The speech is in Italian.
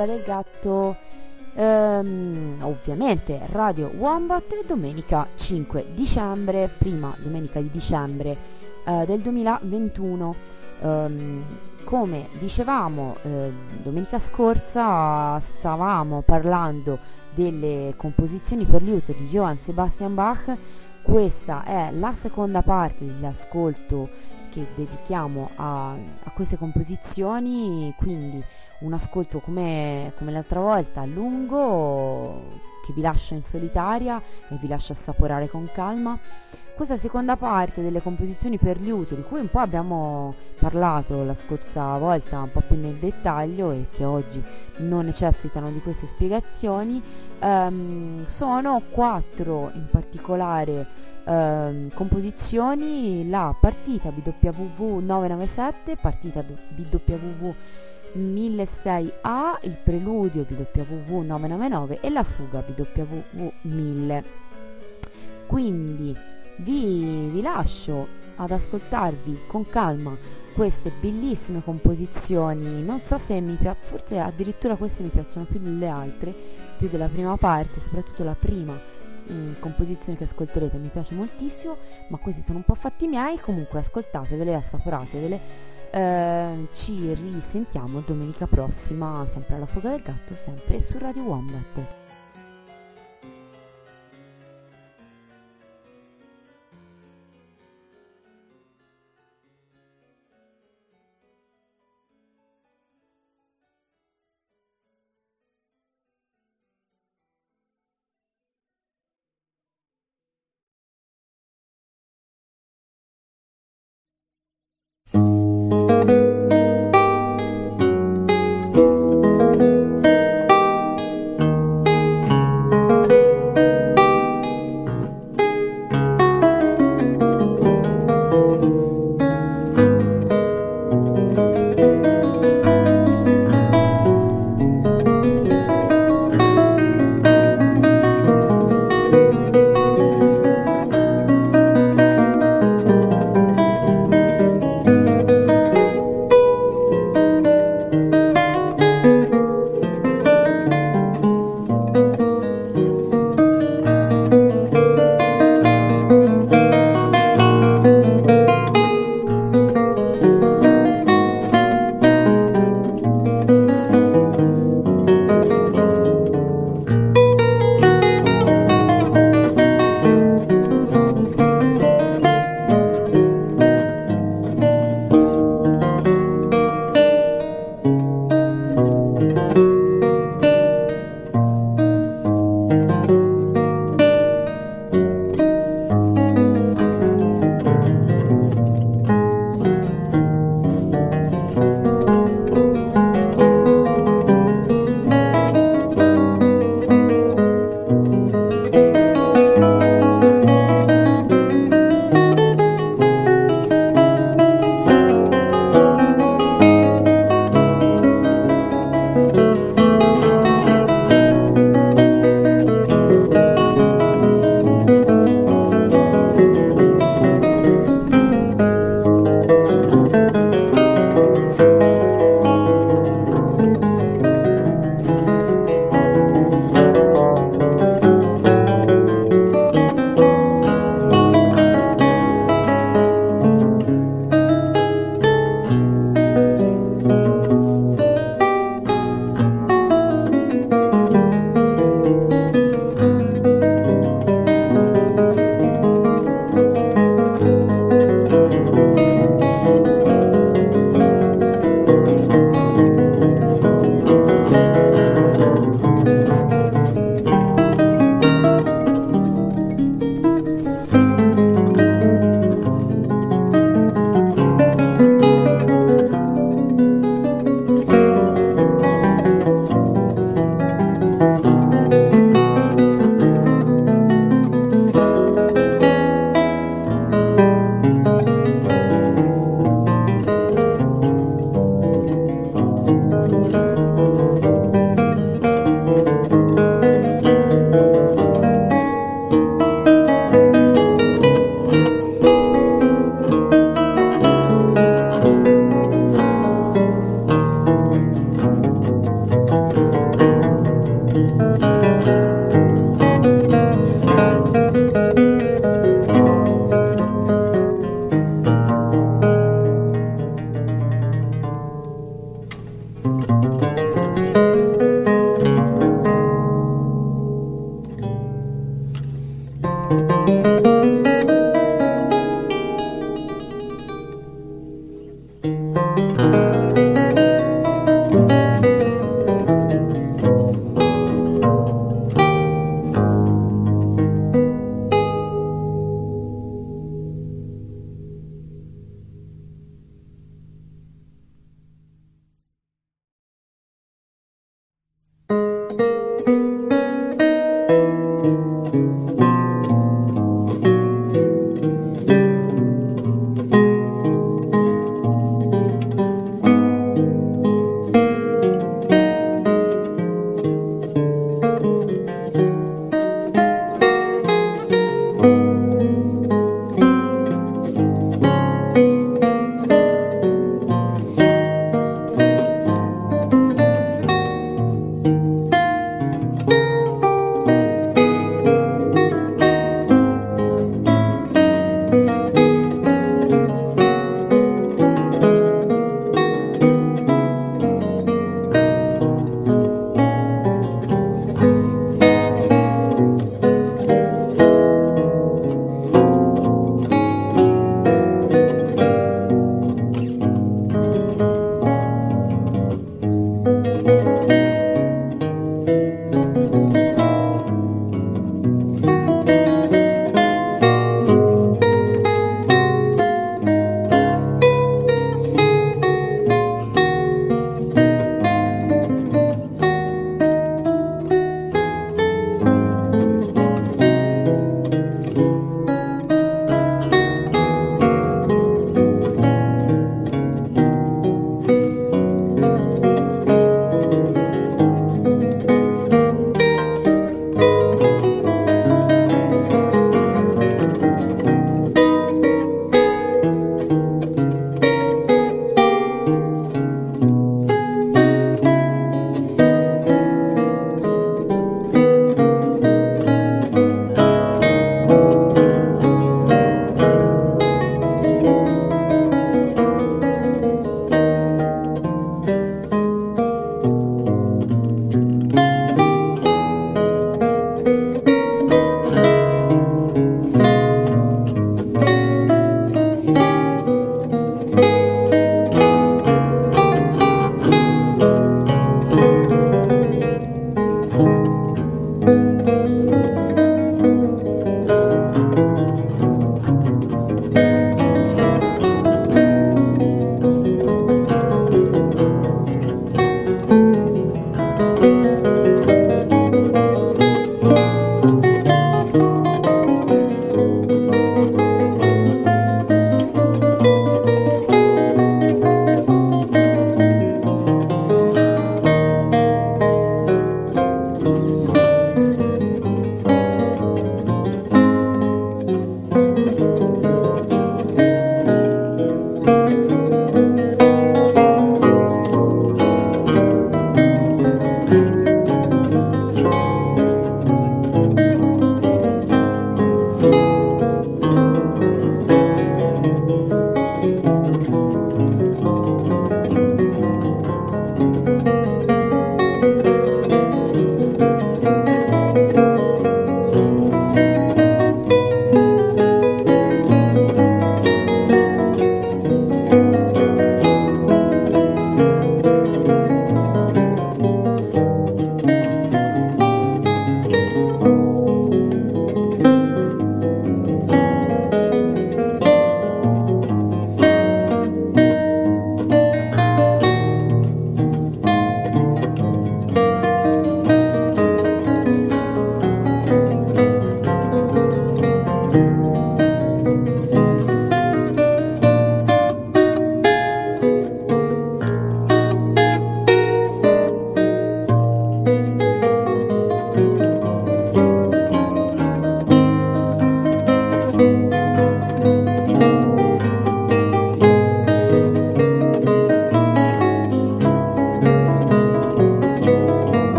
fuga del gatto, ehm, ovviamente Radio Wombat domenica 5 dicembre, prima domenica di dicembre eh, del 2021. Um, come dicevamo eh, domenica scorsa stavamo parlando delle composizioni per liuto di Johann Sebastian Bach questa è la seconda parte dell'ascolto che dedichiamo a, a queste composizioni quindi un ascolto come, come l'altra volta lungo che vi lascio in solitaria e vi lascio assaporare con calma. Questa seconda parte delle composizioni per liuto, di cui un po' abbiamo parlato la scorsa volta un po' più nel dettaglio e che oggi non necessitano di queste spiegazioni, um, sono quattro in particolare um, composizioni, la partita BWV 997, partita BWV 1006A, il preludio BWV 999 e la fuga BWV 1000. Quindi vi, vi lascio ad ascoltarvi con calma queste bellissime composizioni. Non so se mi piace, forse addirittura queste mi piacciono più delle altre, più della prima parte, soprattutto la prima mh, mm, composizione che ascolterete mi piace moltissimo, ma questi sono un po' fatti miei. Comunque ascoltatevele, assaporatevele. Eh, ci risentiamo domenica prossima, sempre alla Fuga del Gatto, sempre su Radio Wombat.